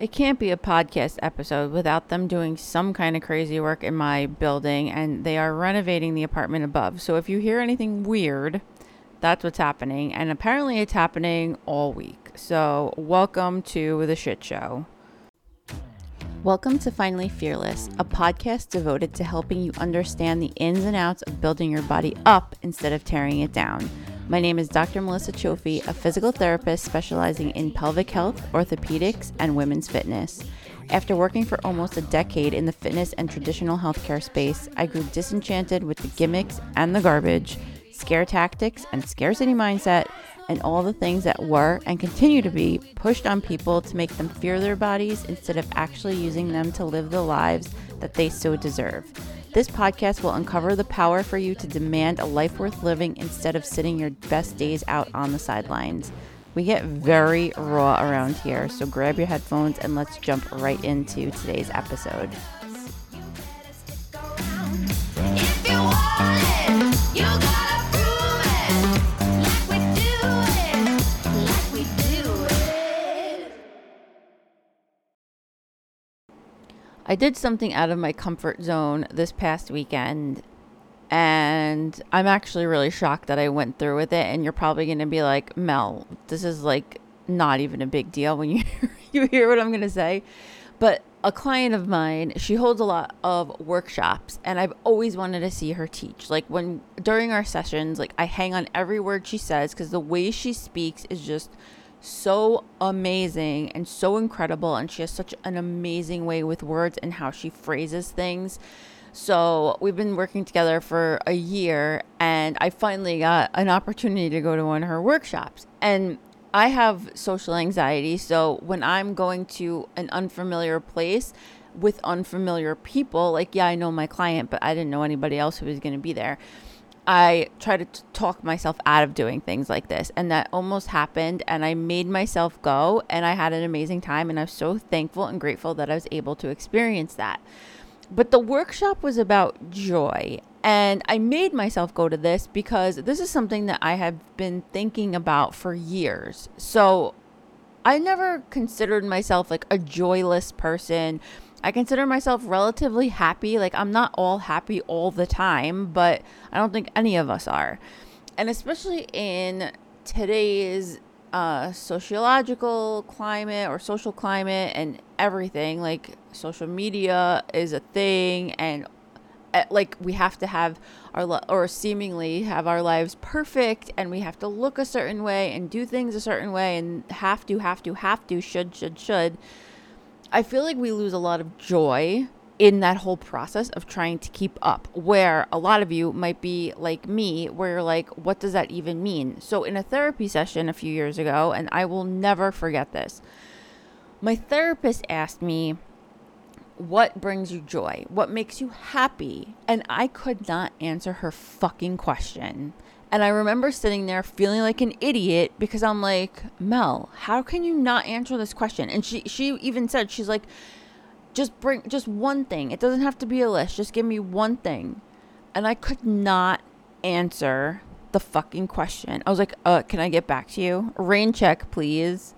It can't be a podcast episode without them doing some kind of crazy work in my building, and they are renovating the apartment above. So if you hear anything weird, that's what's happening. And apparently, it's happening all week. So, welcome to the shit show. Welcome to Finally Fearless, a podcast devoted to helping you understand the ins and outs of building your body up instead of tearing it down. My name is Dr. Melissa Cioffi, a physical therapist specializing in pelvic health, orthopedics, and women's fitness. After working for almost a decade in the fitness and traditional healthcare space, I grew disenchanted with the gimmicks and the garbage, scare tactics and scarcity mindset, and all the things that were and continue to be pushed on people to make them fear their bodies instead of actually using them to live the lives that they so deserve. This podcast will uncover the power for you to demand a life worth living instead of sitting your best days out on the sidelines. We get very raw around here, so grab your headphones and let's jump right into today's episode. I did something out of my comfort zone this past weekend, and I'm actually really shocked that I went through with it. And you're probably going to be like, Mel, this is like not even a big deal when you you hear what I'm going to say. But a client of mine, she holds a lot of workshops, and I've always wanted to see her teach. Like when during our sessions, like I hang on every word she says because the way she speaks is just so amazing and so incredible and she has such an amazing way with words and how she phrases things. So we've been working together for a year and i finally got an opportunity to go to one of her workshops. And i have social anxiety so when i'm going to an unfamiliar place with unfamiliar people like yeah i know my client but i didn't know anybody else who was going to be there I try to t- talk myself out of doing things like this. And that almost happened. And I made myself go. And I had an amazing time. And I'm so thankful and grateful that I was able to experience that. But the workshop was about joy. And I made myself go to this because this is something that I have been thinking about for years. So I never considered myself like a joyless person I consider myself relatively happy. Like, I'm not all happy all the time, but I don't think any of us are. And especially in today's uh, sociological climate or social climate and everything, like, social media is a thing, and uh, like, we have to have our, li- or seemingly have our lives perfect, and we have to look a certain way and do things a certain way, and have to, have to, have to, should, should, should I feel like we lose a lot of joy in that whole process of trying to keep up, where a lot of you might be like me, where you're like, what does that even mean? So, in a therapy session a few years ago, and I will never forget this, my therapist asked me, What brings you joy? What makes you happy? And I could not answer her fucking question. And I remember sitting there feeling like an idiot because I'm like, Mel, how can you not answer this question? And she she even said she's like, just bring just one thing. It doesn't have to be a list. Just give me one thing. And I could not answer the fucking question. I was like, uh, can I get back to you? Rain check, please.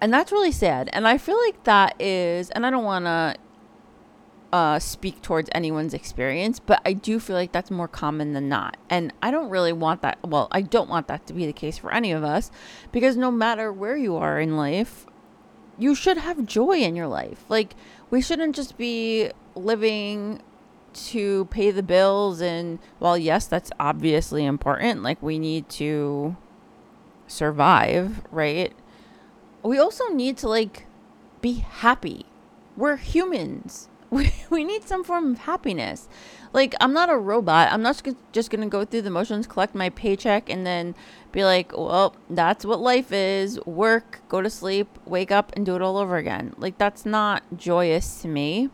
And that's really sad. And I feel like that is, and I don't want to uh, speak towards anyone's experience, but I do feel like that's more common than not. And I don't really want that. Well, I don't want that to be the case for any of us because no matter where you are in life, you should have joy in your life. Like, we shouldn't just be living to pay the bills. And while, yes, that's obviously important, like, we need to survive, right? We also need to, like, be happy. We're humans we, need some form of happiness. Like, I'm not a robot. I'm not just going to go through the motions, collect my paycheck, and then be like, well, that's what life is work, go to sleep, wake up, and do it all over again. Like, that's not joyous to me.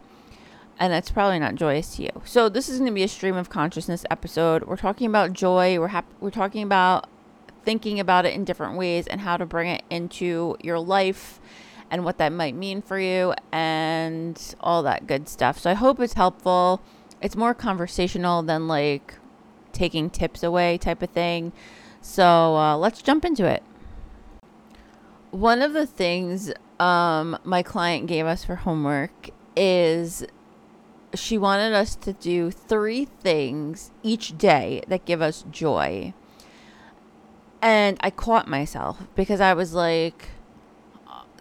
And that's probably not joyous to you. So, this is going to be a stream of consciousness episode. We're talking about joy. We're, hap- we're talking about thinking about it in different ways and how to bring it into your life and what that might mean for you and all that good stuff. So I hope it's helpful. It's more conversational than like taking tips away type of thing. So uh, let's jump into it. One of the things um, my client gave us for homework is she wanted us to do three things each day that give us joy. And I caught myself because I was like,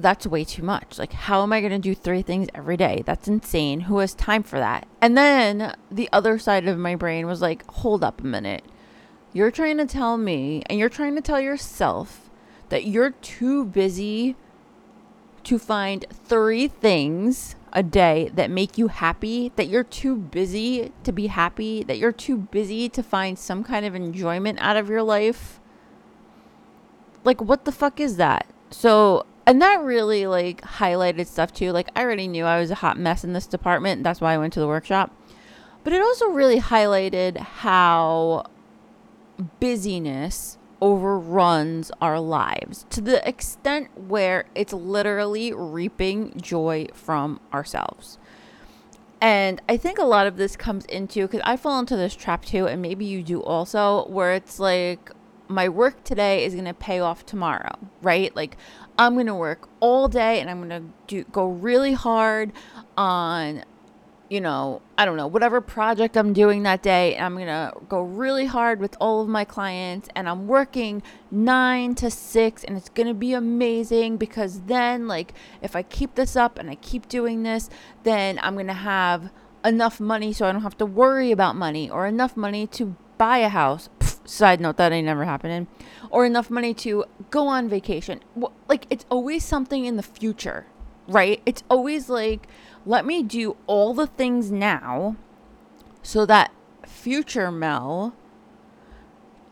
that's way too much. Like, how am I going to do three things every day? That's insane. Who has time for that? And then the other side of my brain was like, hold up a minute. You're trying to tell me, and you're trying to tell yourself that you're too busy to find three things a day that make you happy, that you're too busy to be happy, that you're too busy to find some kind of enjoyment out of your life. Like, what the fuck is that? So, and that really like highlighted stuff too. Like, I already knew I was a hot mess in this department. That's why I went to the workshop. But it also really highlighted how busyness overruns our lives to the extent where it's literally reaping joy from ourselves. And I think a lot of this comes into because I fall into this trap too, and maybe you do also, where it's like my work today is going to pay off tomorrow, right? Like I'm going to work all day and I'm going to do go really hard on you know, I don't know, whatever project I'm doing that day, And I'm going to go really hard with all of my clients and I'm working 9 to 6 and it's going to be amazing because then like if I keep this up and I keep doing this, then I'm going to have enough money so I don't have to worry about money or enough money to buy a house. Side note that ain't never happening. Or enough money to go on vacation. Like it's always something in the future, right? It's always like let me do all the things now so that future Mel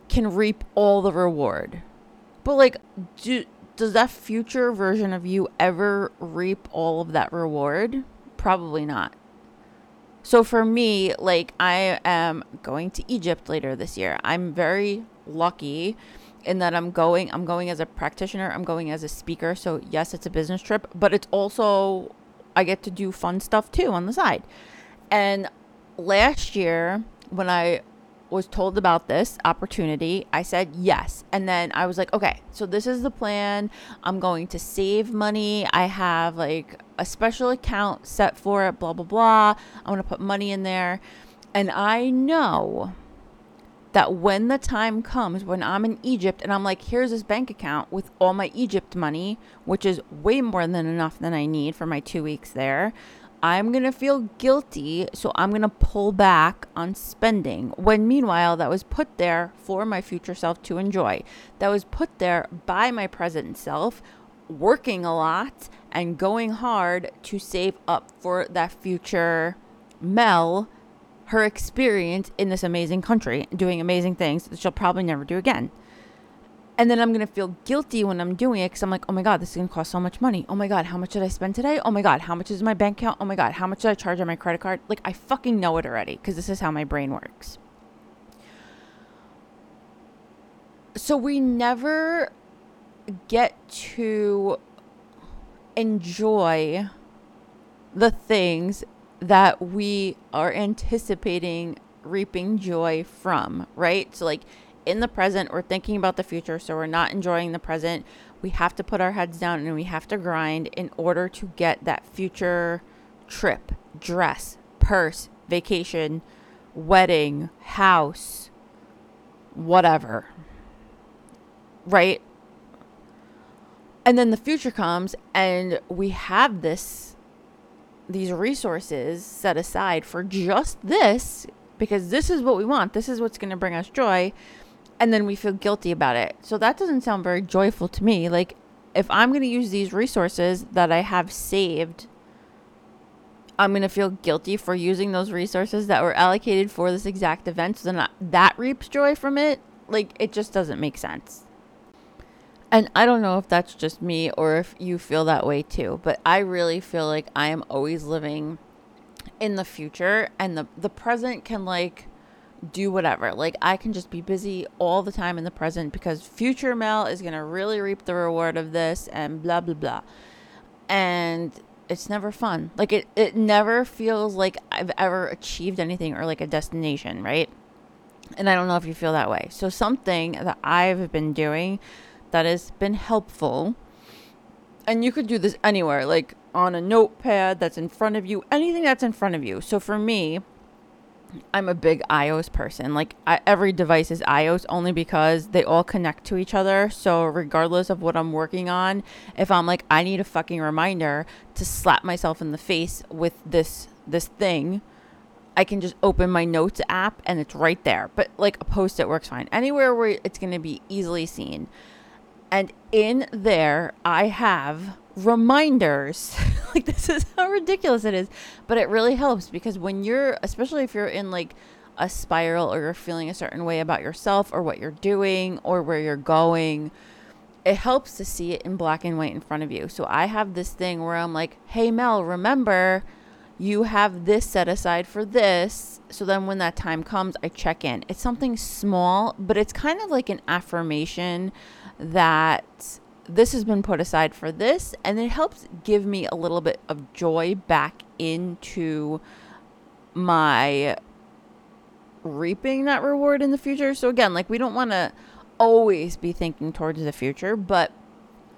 can reap all the reward. But like do does that future version of you ever reap all of that reward? Probably not. So for me, like I am going to Egypt later this year. I'm very lucky in that I'm going I'm going as a practitioner, I'm going as a speaker. So yes, it's a business trip, but it's also I get to do fun stuff too on the side. And last year, when I was told about this opportunity, I said yes. And then I was like, okay, so this is the plan. I'm going to save money. I have like a special account set for it, blah, blah, blah. I'm going to put money in there. And I know that when the time comes when I'm in Egypt and I'm like, here's this bank account with all my Egypt money, which is way more than enough than I need for my two weeks there, I'm going to feel guilty. So I'm going to pull back on spending. When meanwhile, that was put there for my future self to enjoy. That was put there by my present self, working a lot and going hard to save up for that future Mel her experience in this amazing country, doing amazing things that she'll probably never do again. And then I'm going to feel guilty when I'm doing it because I'm like, oh my God, this is going to cost so much money. Oh my God, how much did I spend today? Oh my God, how much is my bank account? Oh my God, how much did I charge on my credit card? Like, I fucking know it already because this is how my brain works. So we never get to enjoy the things that we are anticipating reaping joy from, right? So, like in the present, we're thinking about the future, so we're not enjoying the present. We have to put our heads down and we have to grind in order to get that future trip, dress, purse, vacation, wedding, house, whatever. Right? And then the future comes and we have this these resources set aside for just this because this is what we want. This is what's going to bring us joy. And then we feel guilty about it. So that doesn't sound very joyful to me. Like, if I'm going to use these resources that I have saved, I'm going to feel guilty for using those resources that were allocated for this exact event. So then that reaps joy from it. Like, it just doesn't make sense. And I don't know if that's just me or if you feel that way too, but I really feel like I am always living in the future and the the present can like do whatever. Like I can just be busy all the time in the present because future Mel is going to really reap the reward of this and blah blah blah. And it's never fun. Like it it never feels like I've ever achieved anything or like a destination, right? And I don't know if you feel that way. So something that I've been doing that has been helpful and you could do this anywhere, like on a notepad that's in front of you, anything that's in front of you. So for me, I'm a big iOS person. Like I, every device is iOS only because they all connect to each other. So regardless of what I'm working on, if I'm like I need a fucking reminder to slap myself in the face with this this thing, I can just open my notes app and it's right there. But like a post-it works fine. Anywhere where it's going to be easily seen. And in there, I have reminders. like, this is how ridiculous it is. But it really helps because when you're, especially if you're in like a spiral or you're feeling a certain way about yourself or what you're doing or where you're going, it helps to see it in black and white in front of you. So I have this thing where I'm like, hey, Mel, remember you have this set aside for this. So then when that time comes, I check in. It's something small, but it's kind of like an affirmation that this has been put aside for this and it helps give me a little bit of joy back into my reaping that reward in the future. So again, like we don't want to always be thinking towards the future, but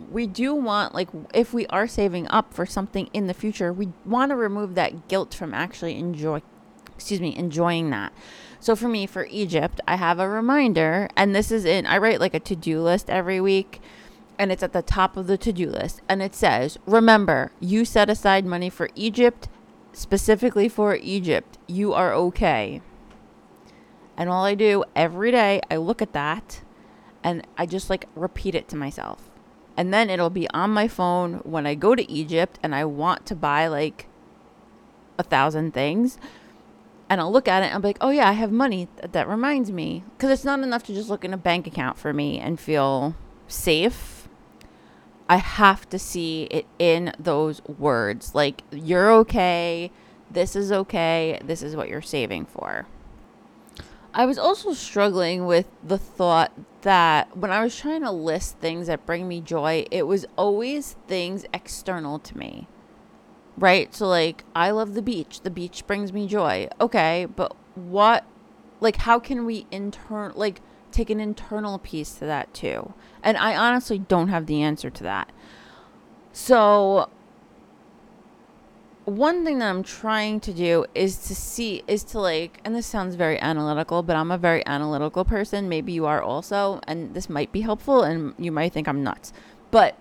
we do want like if we are saving up for something in the future, we want to remove that guilt from actually enjoy excuse me, enjoying that. So for me, for Egypt, I have a reminder, and this is in, I write like a to do list every week, and it's at the top of the to do list. And it says, Remember, you set aside money for Egypt, specifically for Egypt. You are okay. And all I do every day, I look at that and I just like repeat it to myself. And then it'll be on my phone when I go to Egypt and I want to buy like a thousand things and I'll look at it and I'll be like, oh yeah, I have money. That, that reminds me. Because it's not enough to just look in a bank account for me and feel safe. I have to see it in those words. Like, you're okay. This is okay. This is what you're saving for. I was also struggling with the thought that when I was trying to list things that bring me joy, it was always things external to me right? So like I love the beach. The beach brings me joy. Okay, but what like how can we intern like take an internal piece to that too? And I honestly don't have the answer to that. So one thing that I'm trying to do is to see is to like and this sounds very analytical, but I'm a very analytical person. Maybe you are also, and this might be helpful and you might think I'm nuts. But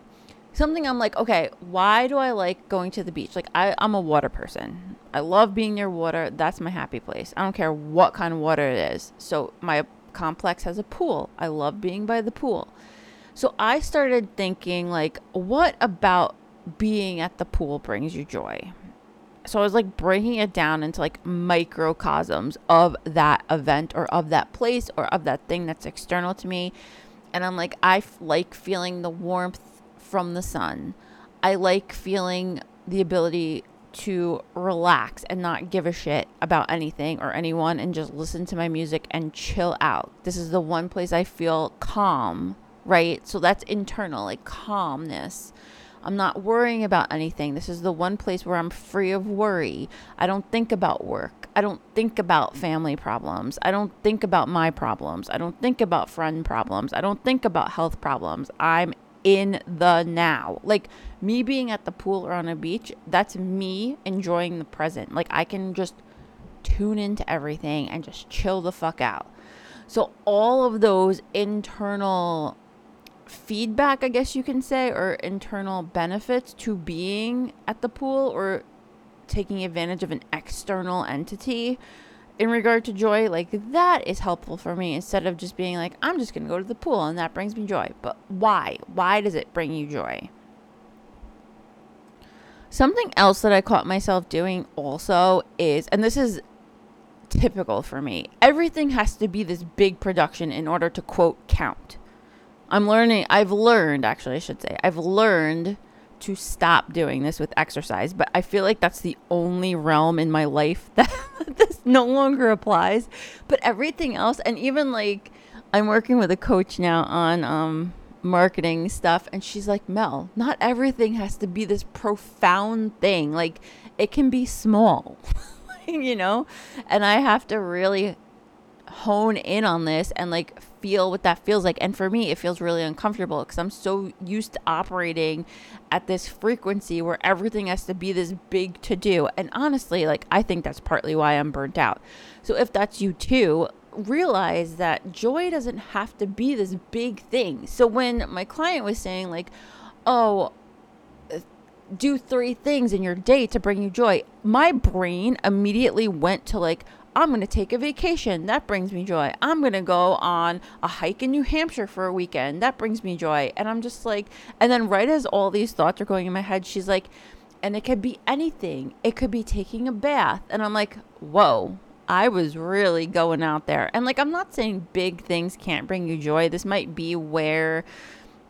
something I'm like, okay, why do I like going to the beach? Like I, I'm a water person. I love being near water. That's my happy place. I don't care what kind of water it is. So my complex has a pool. I love being by the pool. So I started thinking like, what about being at the pool brings you joy? So I was like breaking it down into like microcosms of that event or of that place or of that thing that's external to me. And I'm like, I f- like feeling the warmth from the sun. I like feeling the ability to relax and not give a shit about anything or anyone and just listen to my music and chill out. This is the one place I feel calm, right? So that's internal, like calmness. I'm not worrying about anything. This is the one place where I'm free of worry. I don't think about work. I don't think about family problems. I don't think about my problems. I don't think about friend problems. I don't think about health problems. I'm in the now. Like me being at the pool or on a beach, that's me enjoying the present. Like I can just tune into everything and just chill the fuck out. So all of those internal feedback, I guess you can say, or internal benefits to being at the pool or taking advantage of an external entity in regard to joy, like that is helpful for me instead of just being like, I'm just going to go to the pool and that brings me joy. But why? Why does it bring you joy? Something else that I caught myself doing also is, and this is typical for me, everything has to be this big production in order to quote count. I'm learning, I've learned, actually, I should say, I've learned to stop doing this with exercise, but I feel like that's the only realm in my life that this no longer applies. But everything else, and even like I'm working with a coach now on um, marketing stuff, and she's like, Mel, not everything has to be this profound thing. Like it can be small, you know? And I have to really hone in on this and like feel what that feels like. And for me, it feels really uncomfortable because I'm so used to operating at this frequency where everything has to be this big to do. And honestly, like I think that's partly why I'm burnt out. So if that's you too, realize that joy doesn't have to be this big thing. So when my client was saying like, "Oh, do three things in your day to bring you joy," my brain immediately went to like, I'm going to take a vacation. That brings me joy. I'm going to go on a hike in New Hampshire for a weekend. That brings me joy. And I'm just like, and then right as all these thoughts are going in my head, she's like, and it could be anything. It could be taking a bath. And I'm like, whoa, I was really going out there. And like, I'm not saying big things can't bring you joy. This might be where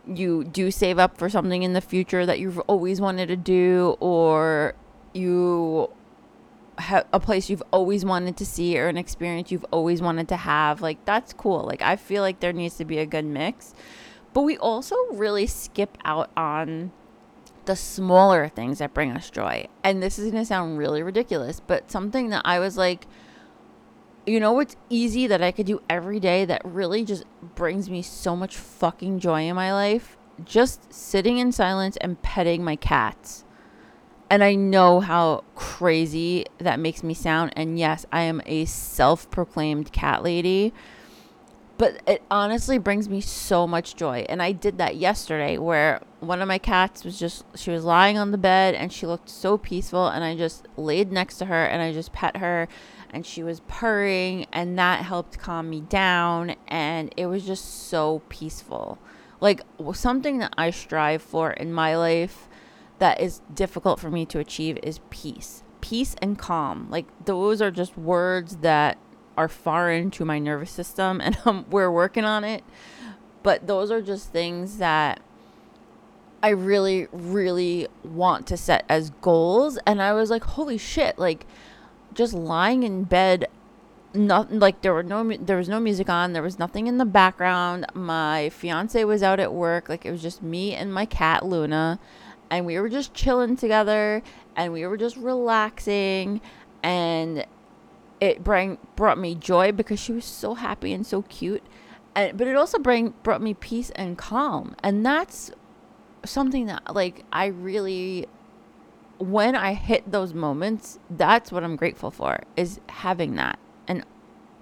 you do save up for something in the future that you've always wanted to do, or you ha- a place you've always wanted to see or an experience you've always wanted to have. Like, that's cool. Like, I feel like there needs to be a good mix. But we also really skip out on the smaller things that bring us joy. And this is going to sound really ridiculous, but something that I was like, you know what's easy that I could do every day that really just brings me so much fucking joy in my life? Just sitting in silence and petting my cats. And I know how crazy that makes me sound. And yes, I am a self proclaimed cat lady. But it honestly brings me so much joy. And I did that yesterday where one of my cats was just, she was lying on the bed and she looked so peaceful. And I just laid next to her and I just pet her and she was purring. And that helped calm me down. And it was just so peaceful. Like something that I strive for in my life that is difficult for me to achieve is peace. Peace and calm. Like those are just words that are foreign to my nervous system and um, we're working on it. But those are just things that I really really want to set as goals and I was like holy shit like just lying in bed nothing like there were no there was no music on there was nothing in the background my fiance was out at work like it was just me and my cat Luna and we were just chilling together and we were just relaxing and it bring, brought me joy because she was so happy and so cute. And but it also bring brought me peace and calm. And that's something that like I really when I hit those moments that's what I'm grateful for is having that and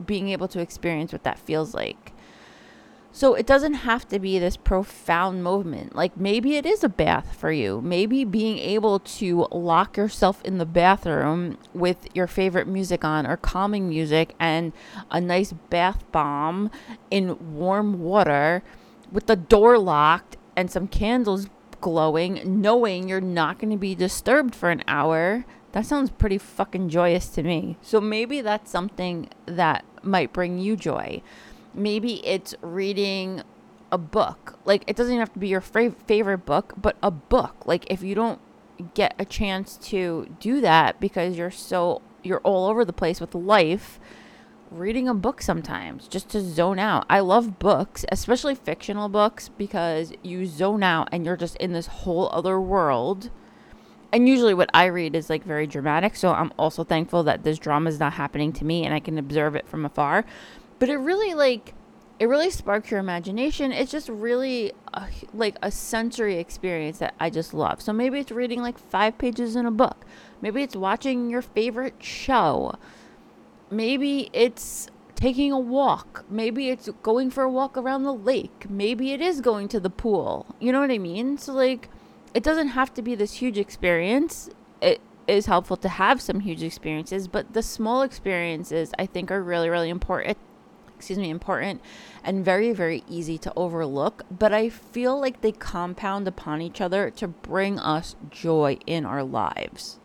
being able to experience what that feels like so it doesn't have to be this profound movement. Like maybe it is a bath for you. Maybe being able to lock yourself in the bathroom with your favorite music on or calming music and a nice bath bomb in warm water with the door locked and some candles glowing, knowing you're not going to be disturbed for an hour. That sounds pretty fucking joyous to me. So maybe that's something that might bring you joy maybe it's reading a book. Like it doesn't have to be your fra- favorite book, but a book. Like if you don't get a chance to do that because you're so you're all over the place with life, reading a book sometimes just to zone out. I love books, especially fictional books because you zone out and you're just in this whole other world. And usually what I read is like very dramatic, so I'm also thankful that this drama is not happening to me and I can observe it from afar but it really like it really sparks your imagination. It's just really a, like a sensory experience that I just love. So maybe it's reading like five pages in a book. Maybe it's watching your favorite show. Maybe it's taking a walk. Maybe it's going for a walk around the lake. Maybe it is going to the pool. You know what I mean? So like it doesn't have to be this huge experience. It is helpful to have some huge experiences, but the small experiences I think are really really important excuse me, important and very, very easy to overlook, but I feel like they compound upon each other to bring us joy in our lives.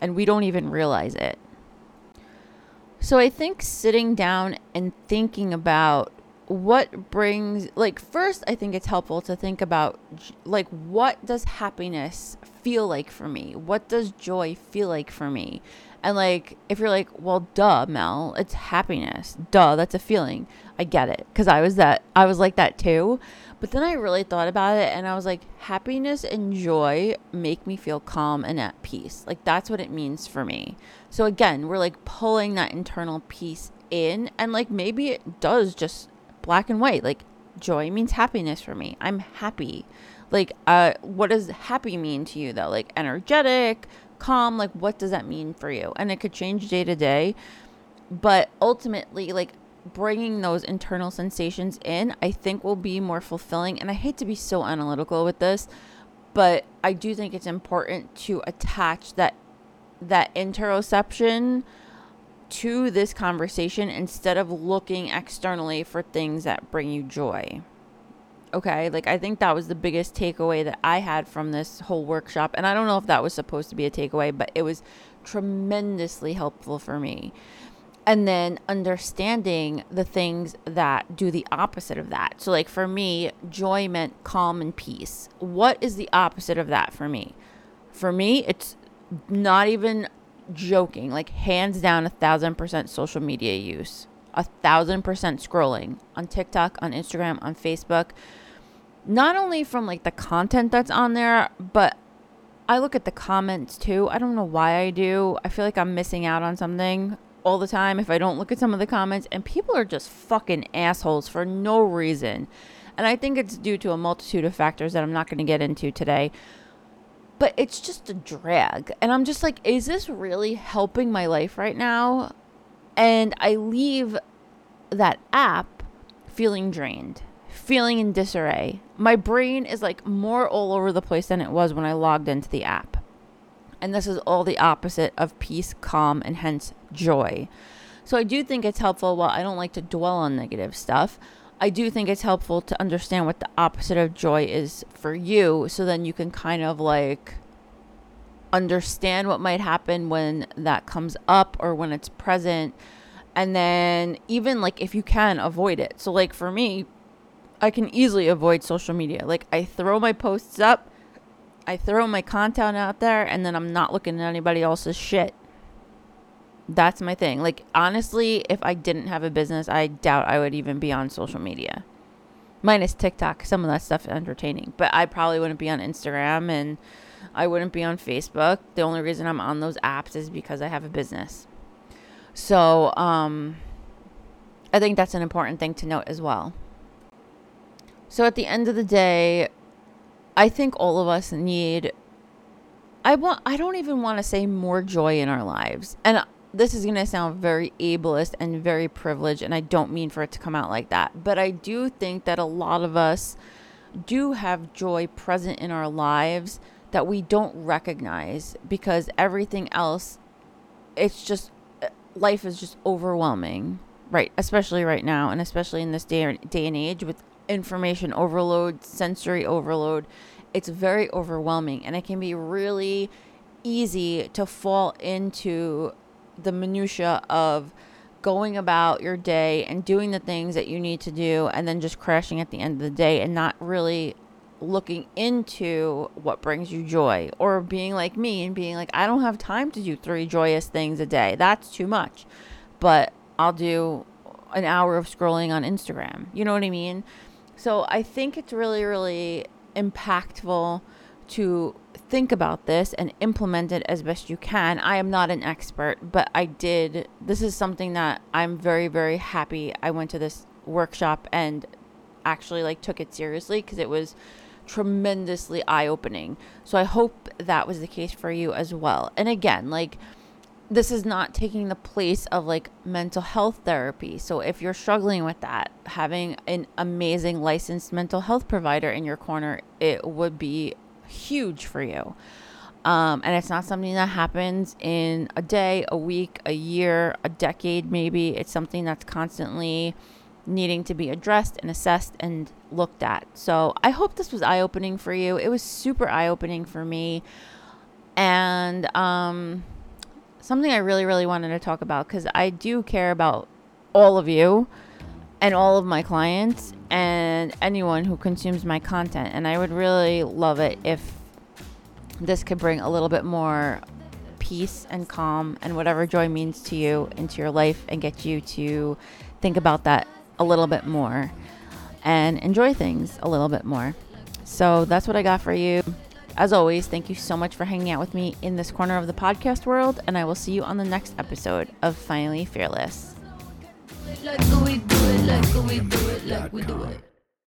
And we don't even realize it. So I think sitting down and thinking about what brings like first I think it's helpful to think about like what does happiness feel like for me? What does joy feel like for me? And like, if you're like, well, duh, Mel, it's happiness. Duh, that's a feeling. I get it. Cause I was that, I was like that too. But then I really thought about it and I was like, happiness and joy make me feel calm and at peace. Like that's what it means for me. So again, we're like pulling that internal peace in and like maybe it does just black and white. Like joy means happiness for me. I'm happy. Like uh what does happy mean to you though? Like energetic, calm, like what does that mean for you? And it could change day to day. But ultimately like bringing those internal sensations in, I think will be more fulfilling. And I hate to be so analytical with this, but I do think it's important to attach that that interoception to this conversation instead of looking externally for things that bring you joy. Okay, like I think that was the biggest takeaway that I had from this whole workshop. And I don't know if that was supposed to be a takeaway, but it was tremendously helpful for me and then understanding the things that do the opposite of that. So, like for me, joy meant calm and peace. What is the opposite of that for me? For me, it's not even joking, like hands down, a thousand percent social media use, a thousand percent scrolling on TikTok, on Instagram, on Facebook. Not only from like the content that's on there, but I look at the comments too. I don't know why I do. I feel like I'm missing out on something all the time if I don't look at some of the comments, and people are just fucking assholes for no reason. And I think it's due to a multitude of factors that I'm not going to get into today. But it's just a drag. And I'm just like, is this really helping my life right now? And I leave that app feeling drained, feeling in disarray. My brain is like more all over the place than it was when I logged into the app. And this is all the opposite of peace, calm, and hence joy. So I do think it's helpful. While I don't like to dwell on negative stuff, I do think it's helpful to understand what the opposite of joy is for you. So then you can kind of like understand what might happen when that comes up or when it's present. And then even like if you can avoid it. So, like for me, I can easily avoid social media. Like I throw my posts up I throw my content out there and then I'm not looking at anybody else's shit. That's my thing. Like, honestly, if I didn't have a business, I doubt I would even be on social media. Minus TikTok. Some of that stuff is entertaining. But I probably wouldn't be on Instagram and I wouldn't be on Facebook. The only reason I'm on those apps is because I have a business. So, um, I think that's an important thing to note as well. So, at the end of the day, I think all of us need I want I don't even want to say more joy in our lives. And this is going to sound very ableist and very privileged and I don't mean for it to come out like that, but I do think that a lot of us do have joy present in our lives that we don't recognize because everything else it's just life is just overwhelming right especially right now and especially in this day, day and age with information overload, sensory overload. It's very overwhelming and it can be really easy to fall into the minutia of going about your day and doing the things that you need to do and then just crashing at the end of the day and not really looking into what brings you joy or being like me and being like I don't have time to do three joyous things a day. That's too much. But I'll do an hour of scrolling on Instagram. You know what I mean? So I think it's really, really impactful to think about this and implement it as best you can. I am not an expert, but I did. This is something that I'm very, very happy I went to this workshop and actually like took it seriously because it was tremendously eye opening. So I hope that was the case for you as well. And again, like this is not taking the place of like mental health therapy. So if you're struggling with that, having an amazing licensed mental health provider in your corner, it would be huge for you. Um, and it's not something that happens in a day, a week, a year, a decade, maybe. It's something that's constantly needing to be addressed and assessed and looked at. So I hope this was eye opening for you. It was super eye opening for me. And, um, something I really, really wanted to talk about because I do care about all of you and all of my clients and anyone who consumes my content. And I would really love it if this could bring a little bit more peace and calm and whatever joy means to you into your life and get you to think about that a little bit more. and enjoy things a little bit more. So that's what I got for you. As always, thank you so much for hanging out with me in this corner of the podcast world, and I will see you on the next episode of Finally Fearless.